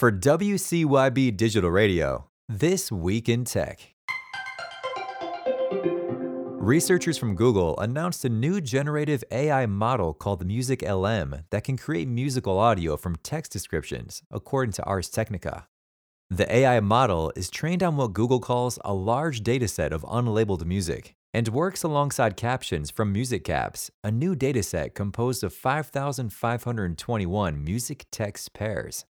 For WCYB Digital Radio, This Week in Tech. Researchers from Google announced a new generative AI model called the Music LM that can create musical audio from text descriptions, according to Ars Technica. The AI model is trained on what Google calls a large dataset of unlabeled music and works alongside captions from Music Caps, a new dataset composed of 5,521 music text pairs.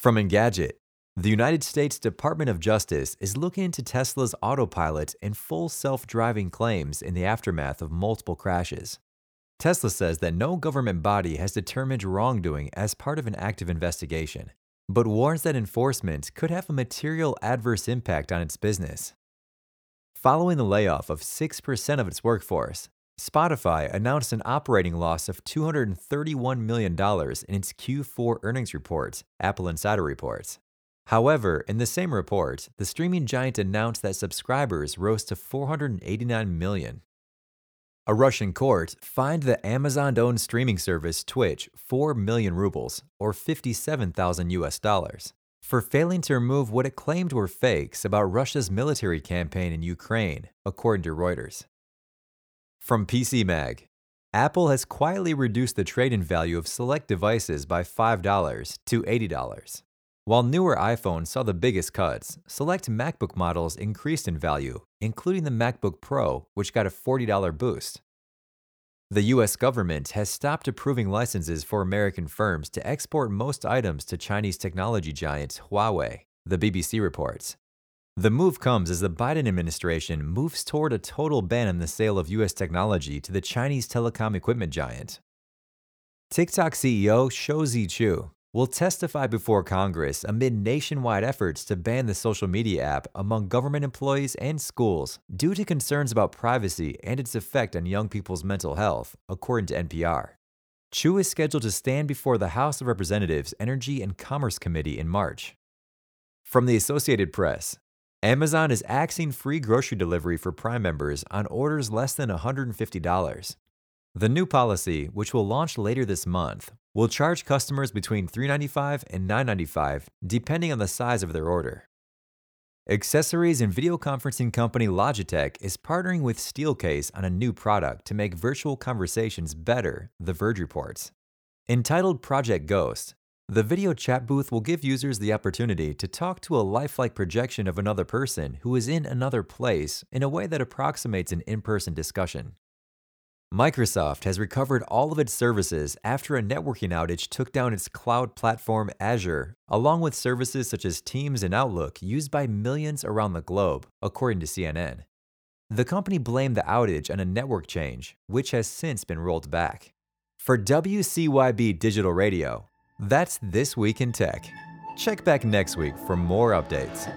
From Engadget, the United States Department of Justice is looking into Tesla's autopilot and full self driving claims in the aftermath of multiple crashes. Tesla says that no government body has determined wrongdoing as part of an active investigation, but warns that enforcement could have a material adverse impact on its business. Following the layoff of 6% of its workforce, Spotify announced an operating loss of $231 million in its Q4 earnings report, Apple Insider reports. However, in the same report, the streaming giant announced that subscribers rose to 489 million. A Russian court fined the Amazon-owned streaming service Twitch 4 million rubles, or 57,000 US dollars, for failing to remove what it claimed were fakes about Russia's military campaign in Ukraine, according to Reuters. From PC Mag, Apple has quietly reduced the trade-in value of select devices by $5 to $80. While newer iPhones saw the biggest cuts, select MacBook models increased in value, including the MacBook Pro, which got a $40 boost. The US government has stopped approving licenses for American firms to export most items to Chinese technology giant Huawei, the BBC reports. The move comes as the Biden administration moves toward a total ban on the sale of US technology to the Chinese telecom equipment giant. TikTok CEO Shou Zi Chew will testify before Congress amid nationwide efforts to ban the social media app among government employees and schools due to concerns about privacy and its effect on young people's mental health, according to NPR. Chew is scheduled to stand before the House of Representatives Energy and Commerce Committee in March. From the Associated Press, Amazon is axing free grocery delivery for Prime members on orders less than $150. The new policy, which will launch later this month, will charge customers between 395 and 995 depending on the size of their order. Accessories and video conferencing company Logitech is partnering with Steelcase on a new product to make virtual conversations better, The Verge reports. Entitled Project Ghost, the video chat booth will give users the opportunity to talk to a lifelike projection of another person who is in another place in a way that approximates an in person discussion. Microsoft has recovered all of its services after a networking outage took down its cloud platform Azure, along with services such as Teams and Outlook used by millions around the globe, according to CNN. The company blamed the outage on a network change, which has since been rolled back. For WCYB Digital Radio, that's This Week in Tech. Check back next week for more updates.